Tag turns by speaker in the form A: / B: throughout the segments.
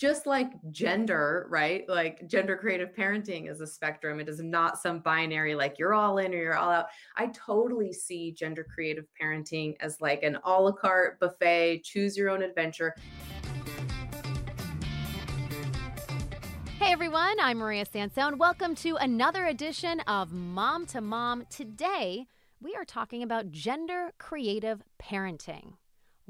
A: just like gender, right? Like gender creative parenting is a spectrum. It is not some binary, like you're all in or you're all out. I totally see gender creative parenting as like an a la carte buffet, choose your own adventure.
B: Hey everyone, I'm Maria Sansone. Welcome to another edition of Mom to Mom. Today, we are talking about gender creative parenting.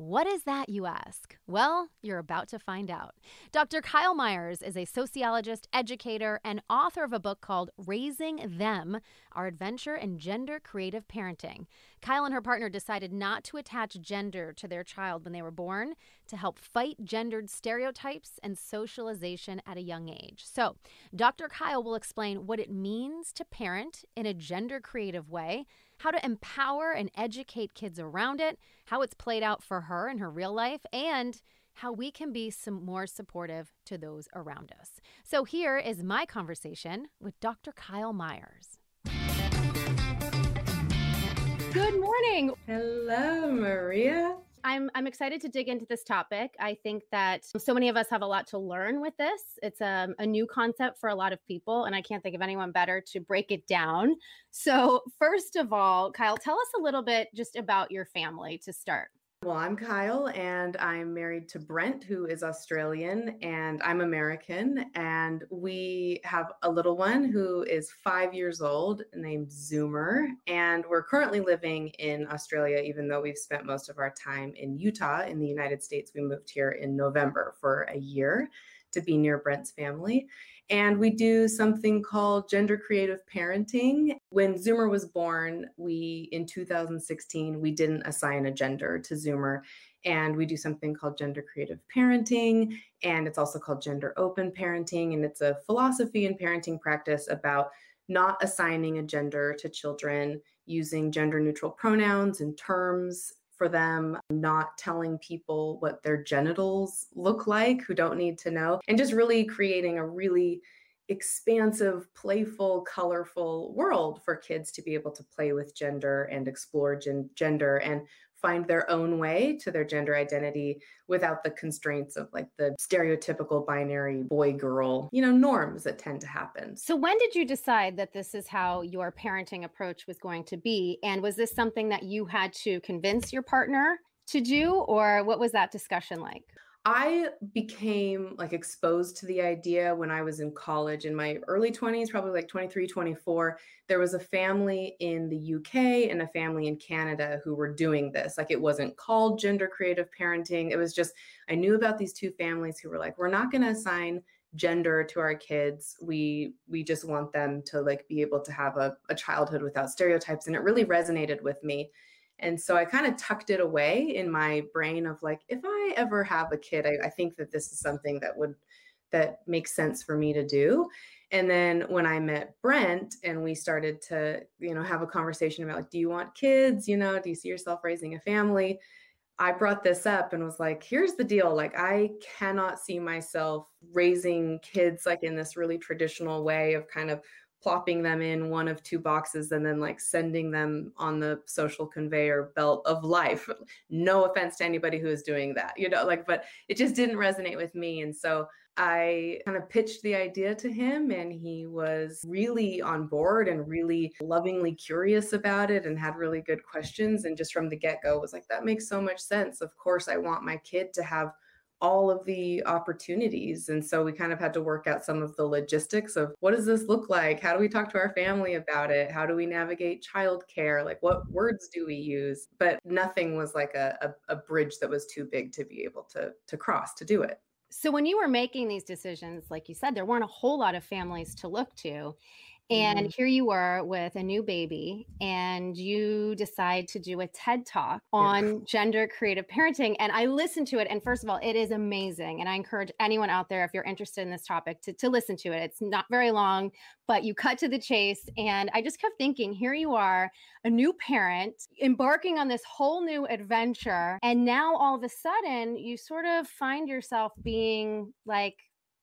B: What is that, you ask? Well, you're about to find out. Dr. Kyl Myers is a sociologist, educator, and author of a book called Raising Them Our Adventure in Gender Creative Parenting. Kyl and her partner decided not to attach gender to their child when they were born to help fight gendered stereotypes and socialization at a young age. So, Dr. Kyl will explain what it means to parent in a gender creative way how to empower and educate kids around it, how it's played out for her in her real life, and how we can be some more supportive to those around us. So here is my conversation with Dr. Kyl Myers. Good morning.
A: Hello, Maria.
B: I'm I'm excited to dig into this topic. I think that so many of us have a lot to learn with this. It's a, um, a new concept for a lot of people, and I can't think of anyone better to break it down. So, first of all, Kyl, tell us a little bit just about your family to start.
A: Well, I'm Kyl and I'm married to Brent, who is Australian, and I'm American. And we have a little one who is five years old named Zoomer. And we're currently living in Australia, even though we've spent most of our time in Utah in the United States. We moved here in November for a year to be near Brent's family. And we do something called gender creative parenting. When Zoomer was born, we in 2016, we didn't assign a gender to Zoomer. And we do something called gender creative parenting. And it's also called gender open parenting. And it's a philosophy and parenting practice about not assigning a gender to children using gender neutral pronouns and terms for them, not telling people what their genitals look like who don't need to know, and just really creating a really expansive, playful, colorful world for kids to be able to play with gender and explore gen- gender and find their own way to their gender identity without the constraints of like the stereotypical binary boy girl, you know, norms that tend to happen.
B: So, when did you decide that this is how your parenting approach was going to be? And was this something that you had to convince your partner to do, or what was that discussion like?
A: I became like exposed to the idea when I was in college in my early 20s, probably like 23, 24. There was a family in the UK and a family in Canada who were doing this. Like it wasn't called gender creative parenting. It was just, I knew about these two families who were like, we're not going to assign gender to our kids we we just want them to like be able to have a, a childhood without stereotypes and it really resonated with me and so I kind of tucked it away in my brain of like, if I ever have a kid, I, I, think that this is something that would that makes sense for me to do. And then when I met Brent and we started to, you know, have a conversation about like, do you want kids? You know, do you see yourself raising a family? I brought this up and was like, here's the deal. Like, I cannot see myself raising kids like in this really traditional way of kind of plopping them in one of two boxes and then like sending them on the social conveyor belt of life. No offense to anybody who is doing that, you know, like, but it just didn't resonate with me. And so I kind of pitched the idea to him, and he was really on board and really lovingly curious about it and had really good questions. And just from the get go, was like, that makes so much sense. Of course, I want my kid to have all of the opportunities. And so we kind of had to work out some of the logistics of what does this look like? How do we talk to our family about it? How do we navigate childcare? Like what words do we use? But nothing was like a, a, a bridge that was too big to be able to to cross to do it.
B: So when you were making these decisions, like you said, there weren't a whole lot of families to look to. And mm-hmm. here you were with a new baby, and you decide to do a TED talk on yeah. gender creative parenting. And I listened to it. And first of all, it is amazing. And I encourage anyone out there, if you're interested in this topic, to, to listen to it. It's not very long, but you cut to the chase. And I just kept thinking here you are, a new parent, embarking on this whole new adventure. And now all of a sudden, you sort of find yourself being like,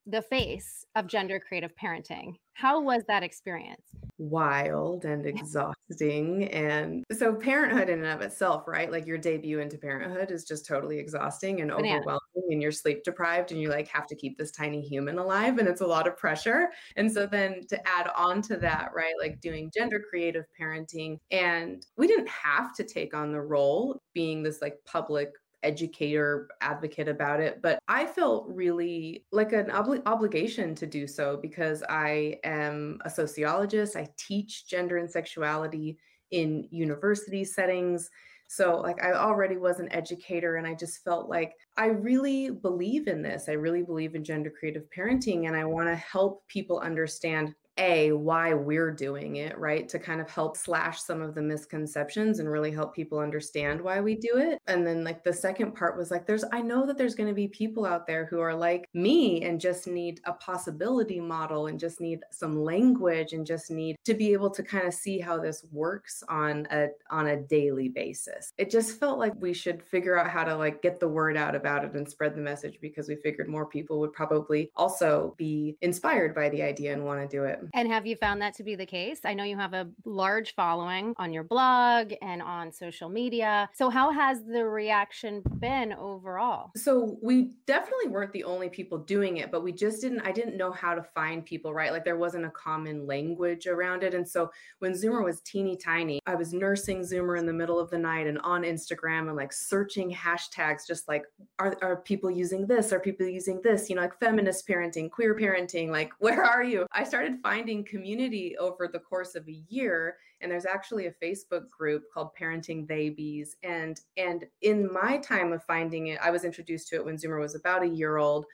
B: the face of gender creative parenting. How was that experience?
A: Wild and exhausting. And so, parenthood in and of itself, right? Like your debut into parenthood is just totally exhausting and Banana. overwhelming, and you're sleep deprived, and you like have to keep this tiny human alive, and it's a lot of pressure. And so, then to add on to that, right? Like doing gender creative parenting, and we didn't have to take on the role being this like public educator advocate about it but i felt really like an obli- obligation to do so because i am a sociologist i teach gender and sexuality in university settings so like i already was an educator and i just felt like i really believe in this i really believe in gender creative parenting and i want to help people understand a why we're doing it right to kind of help slash some of the misconceptions and really help people understand why we do it. And then like the second part was like there's i know that there's going to be people out there who are like me and just need a possibility model and just need some language and just need to be able to kind of see how this works on a on a daily basis. It just felt like we should figure out how to like get the word out about it and spread the message because we figured more people would probably also be inspired by the idea and want to do it
B: and have you found that to be the case? I know you have a large following on your blog and on social media. So, how has the reaction been overall?
A: So, we definitely weren't the only people doing it, but we just didn't, I didn't know how to find people, right? Like, there wasn't a common language around it. And so, when Zoomer was teeny tiny, I was nursing Zoomer in the middle of the night and on Instagram and like searching hashtags, just like, are, are people using this? Are people using this? You know, like feminist parenting, queer parenting, like, where are you? I started finding finding community over the course of a year and there's actually a facebook group called parenting babies and and in my time of finding it i was introduced to it when zoomer was about a year old.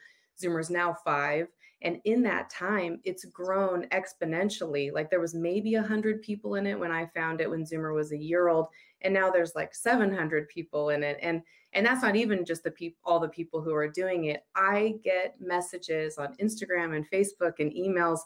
A: Zoomer's now five and in that time it's grown exponentially. Like there was maybe 100 people in it when i found it when zoomer was a year old and now there's like 700 people in it and and that's not even just the people all the people who are doing it. I get messages on instagram and facebook and emails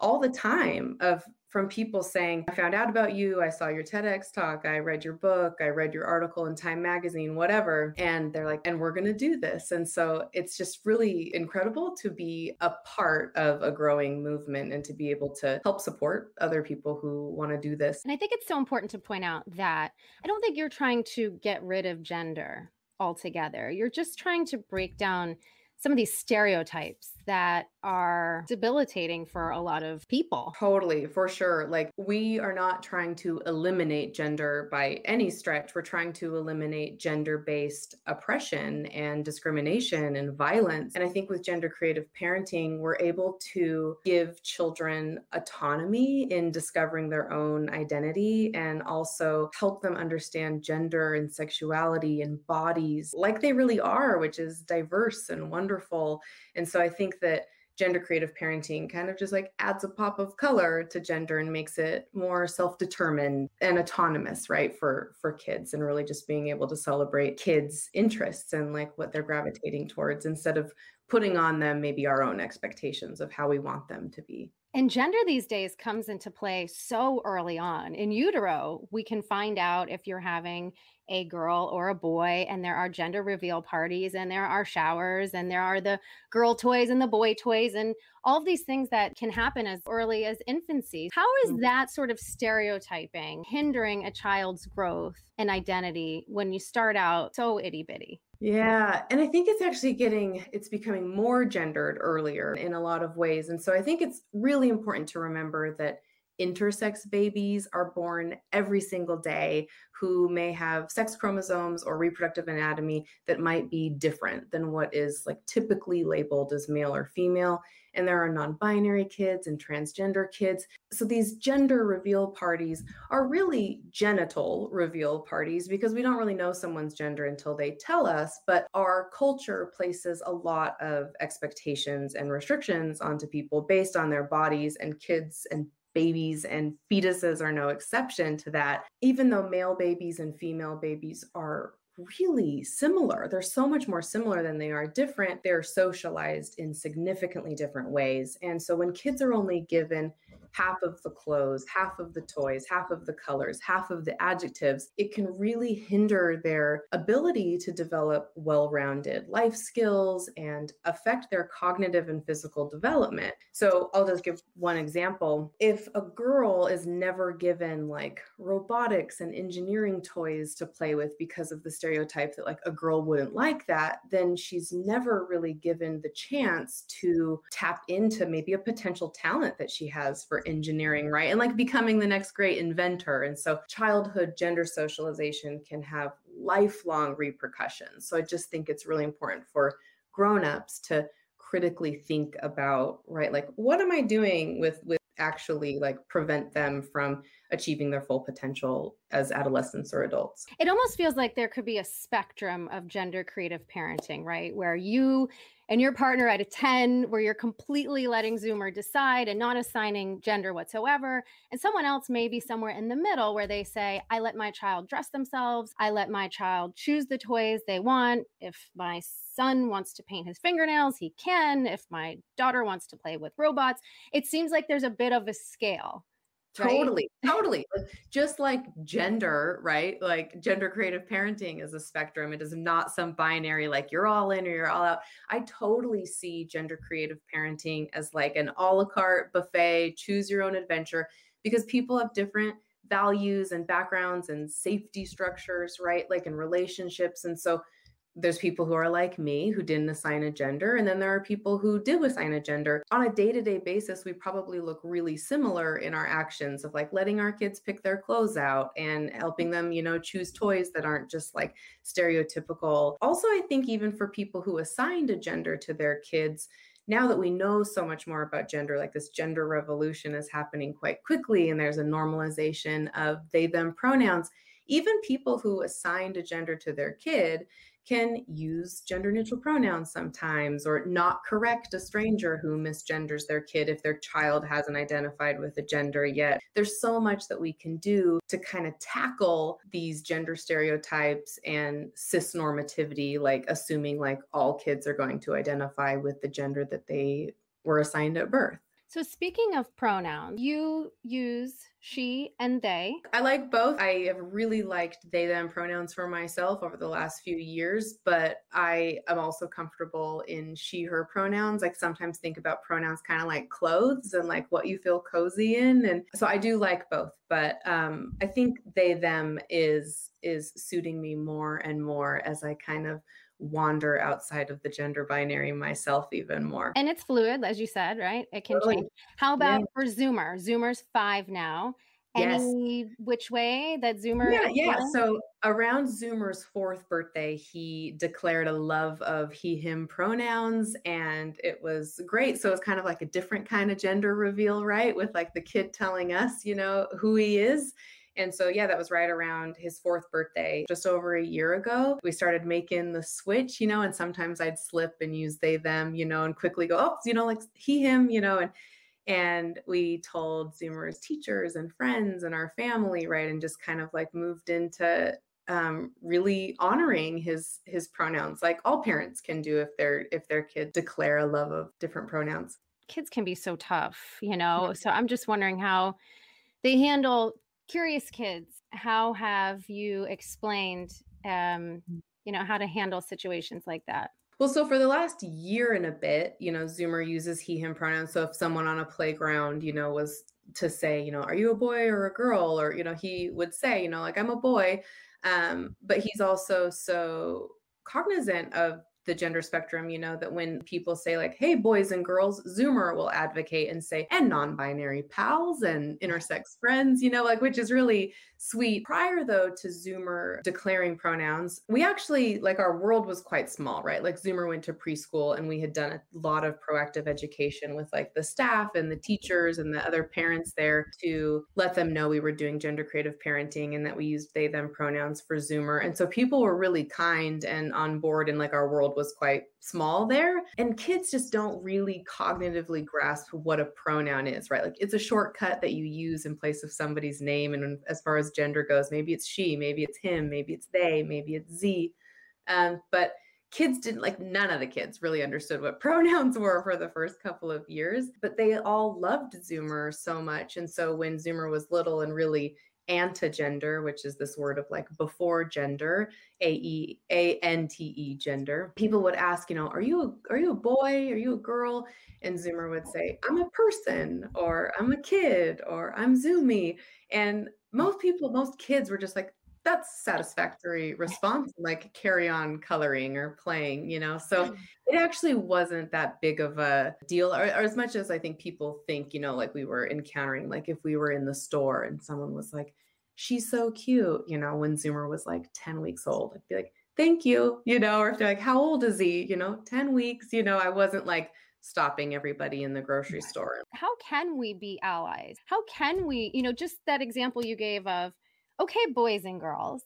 A: all the time of from people saying, I found out about you, I saw your TEDx talk, I read your book, I read your article in Time magazine, whatever. And they're like, and we're going to do this. And so it's just really incredible to be a part of a growing movement and to be able to help support other people who want to do this.
B: And I think it's so important to point out that I don't think you're trying to get rid of gender altogether. You're just trying to break down some of these stereotypes that are debilitating for a lot of people.
A: Totally, for sure. Like, we are not trying to eliminate gender by any stretch. We're trying to eliminate gender based oppression and discrimination and violence. And I think with gender creative parenting, we're able to give children autonomy in discovering their own identity and also help them understand gender and sexuality and bodies like they really are, which is diverse and wonderful. And so I think that gender creative parenting kind of just like adds a pop of color to gender and makes it more self-determined and autonomous right for for kids and really just being able to celebrate kids interests and like what they're gravitating towards instead of putting on them maybe our own expectations of how we want them to be
B: and gender these days comes into play so early on. In utero, we can find out if you're having a girl or a boy, and there are gender reveal parties, and there are showers, and there are the girl toys and the boy toys, and all these things that can happen as early as infancy. How is mm. that sort of stereotyping hindering a child's growth and identity when you start out so itty bitty?
A: Yeah, and I think it's actually getting it's becoming more gendered earlier in a lot of ways. And so I think it's really important to remember that intersex babies are born every single day who may have sex chromosomes or reproductive anatomy that might be different than what is like typically labeled as male or female and there are non binary kids and transgender kids. So these gender reveal parties are really genital reveal parties because we don't really know someone's gender until they tell us. But our culture places a lot of expectations and restrictions onto people based on their bodies, and kids and babies and fetuses are no exception to that. Even though male babies and female babies are really similar. They're so much more similar than they are different. They're socialized in significantly different ways. And so when kids are only given half of the clothes, half of the toys, half of the colors, half of the adjectives, it can really hinder their ability to develop well rounded life skills and affect their cognitive and physical development. So I'll just give one example. If a girl is never given like robotics and engineering toys to play with because of the stereotype that like a girl wouldn't like that, then she's never really given the chance to tap into maybe a potential talent that she has for engineering, right? And like becoming the next great inventor. And so childhood gender socialization can have lifelong repercussions. So I just think it's really important for grown-ups to critically think about right like what am i doing with with actually like prevent them from achieving their full potential as adolescents or adults.
B: It almost feels like there could be a spectrum of gender creative parenting, right? Where you and your partner at a 10 where you're completely letting Zoomer decide and not assigning gender whatsoever. And someone else may be somewhere in the middle where they say, I let my child dress themselves. I let my child choose the toys they want. If my son wants to paint his fingernails, he can. If my daughter wants to play with robots, it seems like there's a bit of a scale.
A: Totally, right? totally. Just like gender, right? Like gender creative parenting is a spectrum. It is not some binary, like you're all in or you're all out. I totally see gender creative parenting as like an a la carte buffet, choose your own adventure, because people have different values and backgrounds and safety structures, right? Like in relationships. And so there's people who are like me who didn't assign a gender and then there are people who did assign a gender. On a day-to-day basis we probably look really similar in our actions of like letting our kids pick their clothes out and helping them you know choose toys that aren't just like stereotypical. Also i think even for people who assigned a gender to their kids now that we know so much more about gender, like this gender revolution is happening quite quickly, and there's a normalization of they, them pronouns, even people who assigned a gender to their kid can use gender neutral pronouns sometimes or not correct a stranger who misgenders their kid if their child hasn't identified with a gender yet. There's so much that we can do to kind of tackle these gender stereotypes and cis normativity, like assuming like all kids are going to identify with the gender that they were assigned at birth.
B: So, speaking of pronouns, you use she and they.
A: I like both. I have really liked they, them pronouns for myself over the last few years, but I am also comfortable in she, her pronouns. Like sometimes think about pronouns kind of like clothes and like what you feel cozy in. And so I do like both, but um, I think they, them is is suiting me more and more as I kind of wander outside of the gender binary myself even more.
B: And it's fluid, as you said, right? It can totally. change. How about yeah. for Zoomer? Zoomer's five now. Any yes. which way that Zoomer?
A: Yeah, yeah. So around Zoomer's fourth birthday, he declared a love of he, him pronouns, and it was great. So it's kind of like a different kind of gender reveal, right? With like the kid telling us, you know, who he is and so, yeah, that was right around his fourth birthday, just over a year ago. We started making the switch, you know, and sometimes I'd slip and use they, them, you know, and quickly go, oh, you know, like he, him, you know, and and we told Zoomer's teachers and friends and our family, right, and just kind of like moved into um, really honoring his his pronouns, like all parents can do if their if their kid declare a love of different pronouns.
B: Kids can be so tough, you know. So I'm just wondering how they handle curious kids how have you explained um, mm. you know how to handle situations like that
A: well, so for the last year and a bit, you know, Zoomer uses he, him pronouns. So if someone on a playground, you know, was to say, you know, are you a boy or a girl? Or, you know, he would say, you know, like, I'm a boy. Um, but he's also so cognizant of the gender spectrum, you know, that when people say like, hey, boys and girls, Zoomer will advocate and say, and non-binary pals and intersex friends, you know, like which is really sweet. Prior though to Zoomer declaring pronouns, we actually like our world was quite small, right? Like Zoomer went to preschool and we had done a lot of proactive education with like the staff and the teachers and the other parents there to let them know we were doing gender creative parenting and that we used they them pronouns for Zoomer. And so people were really kind and on board and like our world was quite small there. And kids just don't really cognitively grasp what a pronoun is, right? Like it's a shortcut that you use in place of somebody's name. And as far as gender goes, maybe it's she, maybe it's him, maybe it's they, maybe it's Z. Um, but kids didn't like none of the kids really understood what pronouns were for the first couple of years but they all loved zoomer so much and so when zoomer was little and really ante-gender which is this word of like before gender a e a n t e gender. People would ask you know are you a, are you a boy? Are you a girl? And zoomer would say i'm a person or i'm a kid or i'm zoomy. And most people most kids were just like that's satisfactory response like carry on coloring or playing you know? So it actually wasn't that big of a deal or, or, as much as i think people think you know like we were encountering like if we were in the store and someone was like she's so cute you know when zoomer was like 10 weeks old i'd be like thank you you know or if they're like how old is he? You know 10 weeks you know i wasn't like stopping everybody in the grocery store.
B: How can we be allies? How can we you know just that example you gave of okay, boys and girls.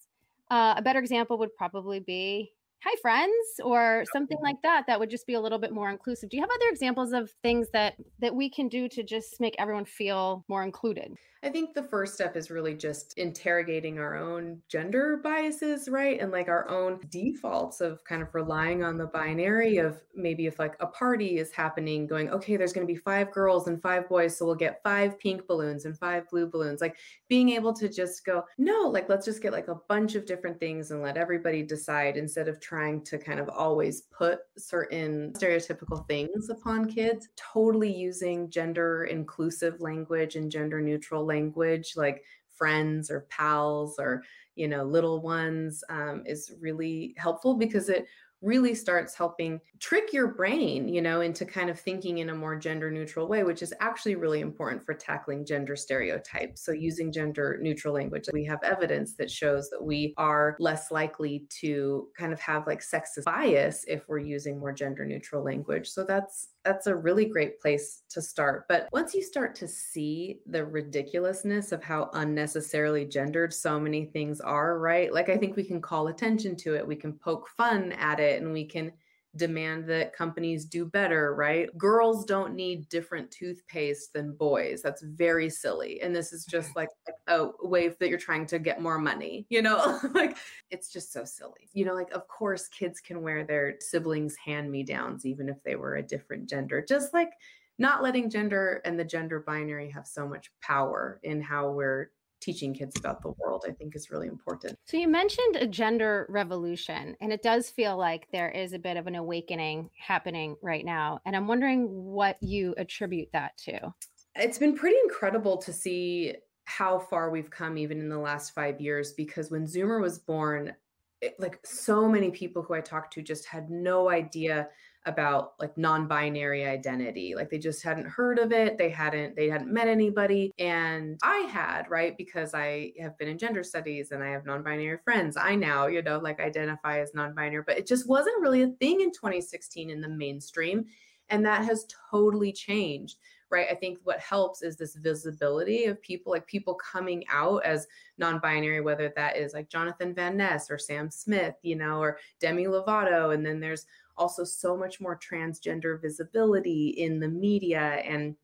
B: Uh, a better example would probably be hi friends or something like that that would just be a little bit more inclusive do you have other examples of things that that we can do to just make everyone feel more included
A: I think the first step is really just interrogating our own gender biases, right? And like our own defaults of kind of relying on the binary of maybe if like a party is happening, going, okay, there's going to be five girls and five boys. So we'll get five pink balloons and five blue balloons. Like being able to just go, no, like let's just get like a bunch of different things and let everybody decide instead of trying to kind of always put certain stereotypical things upon kids, totally using gender inclusive language and gender neutral language like friends or pals or you know little ones um, is really helpful because it really starts helping trick your brain, you know, into kind of thinking in a more gender neutral way, which is actually really important for tackling gender stereotypes. So, using gender neutral language, we have evidence that shows that we are less likely to kind of have like sexist bias if we're using more gender neutral language. So, that's that's a really great place to start. But once you start to see the ridiculousness of how unnecessarily gendered so many things are, right? Like, I think we can call attention to it, we can poke fun at it, and we can demand that companies do better, right? Girls don't need different toothpaste than boys. That's very silly. And this is just like a way that you're trying to get more money, you know? like it's just so silly. You know, like of course kids can wear their siblings hand-me-downs even if they were a different gender. Just like not letting gender and the gender binary have so much power in how we're teaching kids about the world, I think is really important.
B: So you mentioned a gender revolution, and it does feel like there is a bit of an awakening happening right now. And I'm wondering what you attribute that to.
A: It's been pretty incredible to see how far we've come even in the last five years because when Zoomer was born, it, like so many people who I talked to just had no idea about like non-binary identity like they just hadn't heard of it they hadn't they hadn't met anybody and i had right because i have been in gender studies and i have non-binary friends. I now you know like identify as non-binary but it just wasn't really a thing in 2016 in the mainstream and that has totally changed right? I think what helps is this visibility of people like people coming out as non-binary whether that is like jonathan van ness or sam smith you know or demi lovato and then there's also so much more transgender visibility in the media and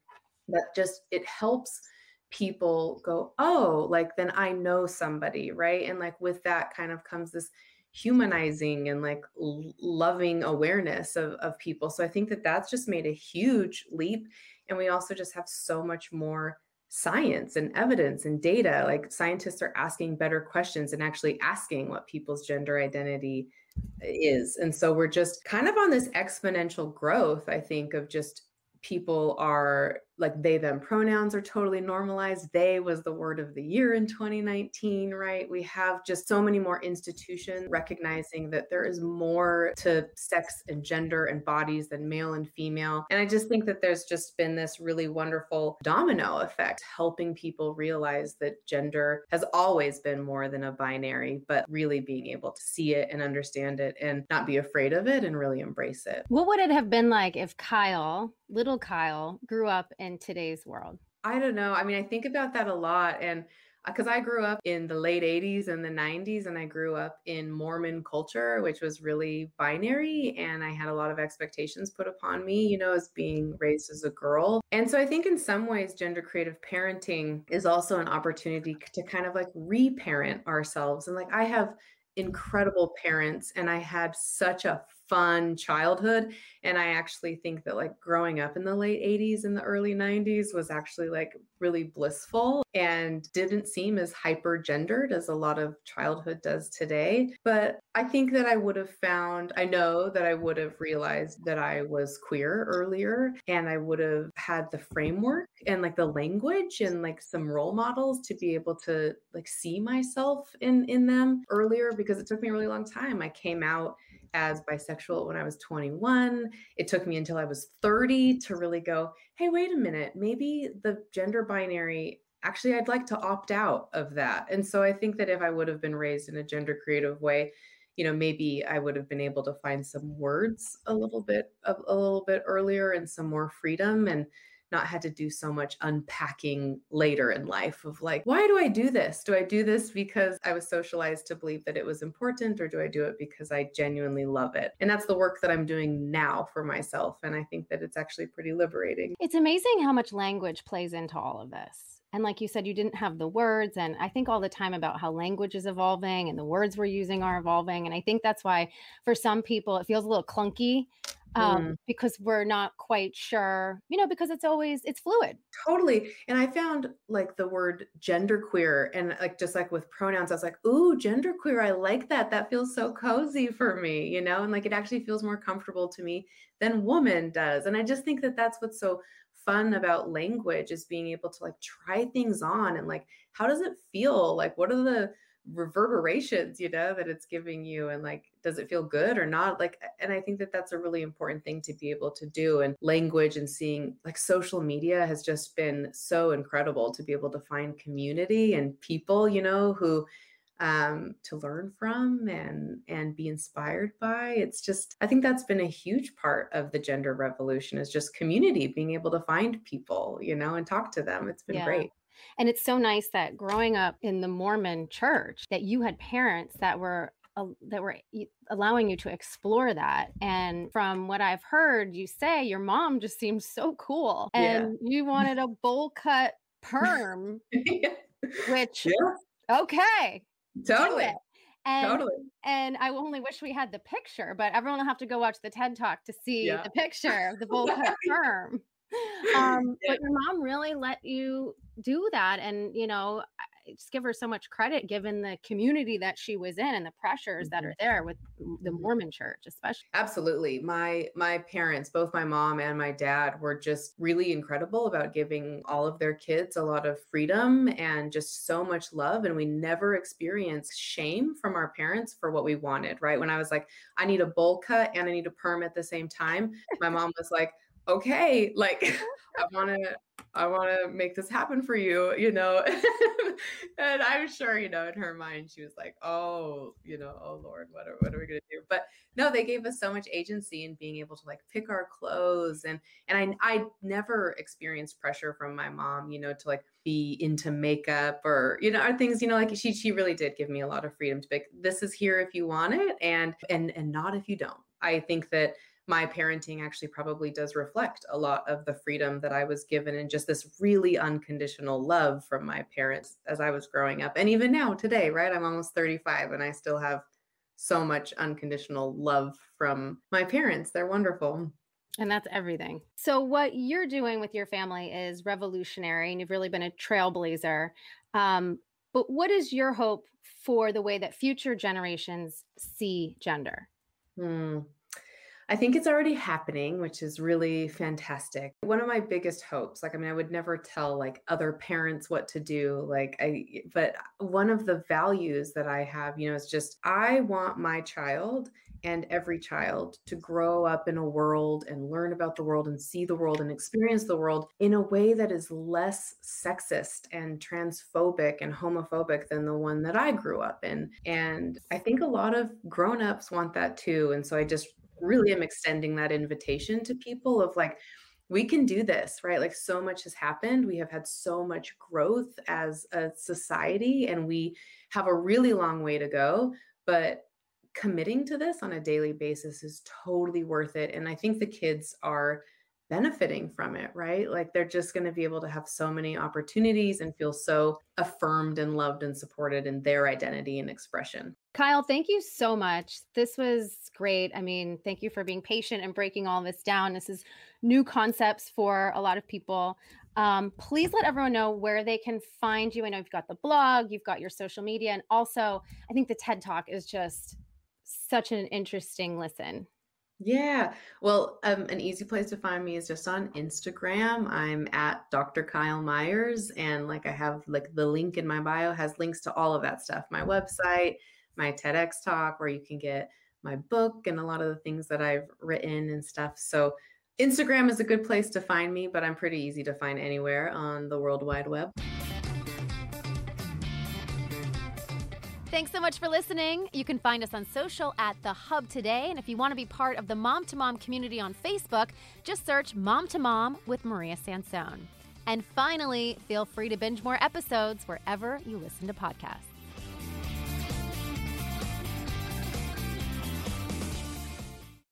A: that just it helps people go oh like then i know somebody right? And like with that kind of comes this humanizing and like l- loving awareness of, of people. So i think that that's just made a huge leap and we also just have so much more science and evidence and data like scientists are asking better questions and actually asking what people's gender identity is. And so we're just kind of on this exponential growth, I think, of just people are like they them pronouns are totally normalized. They was the word of the year in 2019 right? We have just so many more institutions recognizing that there is more to sex and gender and bodies than male and female. And i just think that there's just been this really wonderful domino effect helping people realize that gender has always been more than a binary but really being able to see it and understand it and not be afraid of it and really embrace it.
B: What would it have been like if kyl little kyl grew up in in today's world?
A: I don't know. I mean, I think about that a lot. And because uh, I grew up in the late 80s and the 90s, and I grew up in Mormon culture, which was really binary. And I had a lot of expectations put upon me, you know, as being raised as a girl. And so I think in some ways, gender creative parenting is also an opportunity to kind of like reparent ourselves. And like, I have incredible parents, and I had such a fun childhood. And I actually think that like growing up in the late 80s and the early 90s was actually like really blissful and didn't seem as hyper gendered as a lot of childhood does today. But I think that I would have found, I know that I would have realized that I was queer earlier and I would have had the framework and like the language and like some role models to be able to like see myself in in them earlier because it took me a really long time. I came out as bisexual when I was 21. It took me until I was 30 to really go, hey, wait a minute, maybe the gender binary actually I'd like to opt out of that. And so I think that if I would have been raised in a gender creative way, you know, maybe I would have been able to find some words a little bit a, a little bit earlier and some more freedom and not had to do so much unpacking later in life of like, why do I do this? Do I do this because I was socialized to believe that it was important, or do I do it because I genuinely love it? And that's the work that I'm doing now for myself. And I think that it's actually pretty liberating.
B: It's amazing how much language plays into all of this. And like you said, you didn't have the words. And I think all the time about how language is evolving and the words we're using are evolving. And I think that's why for some people it feels a little clunky um, mm. because we're not quite sure, you know, because it's always it's fluid.
A: Totally. And I found like the word genderqueer and like just like with pronouns, I was like, ooh, genderqueer, I like that. That feels so cozy for me, you know, and like it actually feels more comfortable to me than woman does. And I just think that that's what's so fun about language is being able to like try things on and like how does it feel like what are the reverberations you know that it's giving you and like does it feel good or not like and i think that that's a really important thing to be able to do and language and seeing like social media has just been so incredible to be able to find community and people you know who um, to learn from and and be inspired by. It's just I think that's been a huge part of the gender revolution is just community, being able to find people, you know, and talk to them. It's been yeah. great.
B: And it's so nice that growing up in the Mormon church that you had parents that were that were allowing you to explore that. And from what I've heard you say, your mom just seems so cool. And yeah. you wanted a bowl cut perm, yeah. which yeah. okay,
A: Totally.
B: And,
A: totally.
B: And I only wish we had the picture, but everyone will have to go watch the TED Talk to see the picture of the bowl cut firm. Um, yeah. But your mom really let you do that. And, you know, just give her so much credit given the community that she was in and the pressures that mm-hmm. are there with the mm-hmm. Mormon church especially.
A: Absolutely. My my parents, both my mom and my dad were just really incredible about giving all of their kids a lot of freedom and just so much love and we never experienced shame from our parents for what we wanted, right? When I was like I need a bowl cut and I need a perm at the same time, my mom was like okay like mm-hmm. i want to I want to make this happen for you, you know. and I'm sure, you know, in her mind, she was like, oh, you know, oh Lord, what are, what are we going to do? But no, they gave us so much agency in being able to like pick our clothes. And, and I, I never experienced pressure from my mom, you know, to like be into makeup or, you know, or things, you know, like she, she really did give me a lot of freedom to pick, this is here if you want it and, and, and not if you don't. I think that my parenting actually probably does reflect a lot of the freedom that I was given and just this really unconditional love from my parents as I was growing up. And even now, today, right? I'm almost 35 and I still have so much unconditional love from my parents. They're wonderful.
B: And that's everything. So, what you're doing with your family is revolutionary, and you've really been a trailblazer. Um, but what is your hope for the way that future generations see gender?
A: Hmm. I think it's already happening, which is really fantastic. One of my biggest hopes, like, I mean, I would never tell like other parents what to do, like, I, but one of the values that I have, you know, is just I want my child and every child to grow up in a world and learn about the world and see the world and experience the world in a way that is less sexist and transphobic and homophobic than the one that I grew up in. And I think a lot of grown-ups want that too. And so I just really am extending that invitation to people of like we can do this right? Like so much has happened. We have had so much growth as a society and we have a really long way to go but committing to this on a daily basis is totally worth it and i think the kids are benefiting from it, right? Like they're just going to be able to have so many opportunities and feel so affirmed and loved and supported in their identity and expression.
B: Kyl, thank you so much. This was great. I mean, thank you for being patient and breaking all this down. This is new concepts for a lot of people. Um, please let everyone know where they can find you. I know you've got the blog, you've got your social media, and also I think the TED Talk is just such an interesting listen.
A: Yeah. Well, um, an easy place to find me is just on Instagram. I'm at Dr. Kyl Myers. And like I have like the link in my bio has links to all of that stuff. My website, my TEDx talk, where you can get my book and a lot of the things that I've written and stuff. So Instagram is a good place to find me, but I'm pretty easy to find anywhere on the World Wide Web.
B: Thanks so much for listening. You can find us on social at The Hub today. And if you want to be part of the Mom to Mom community on Facebook, just search Mom to Mom with Maria Sansone. And finally, feel free to binge more episodes wherever you listen to podcasts.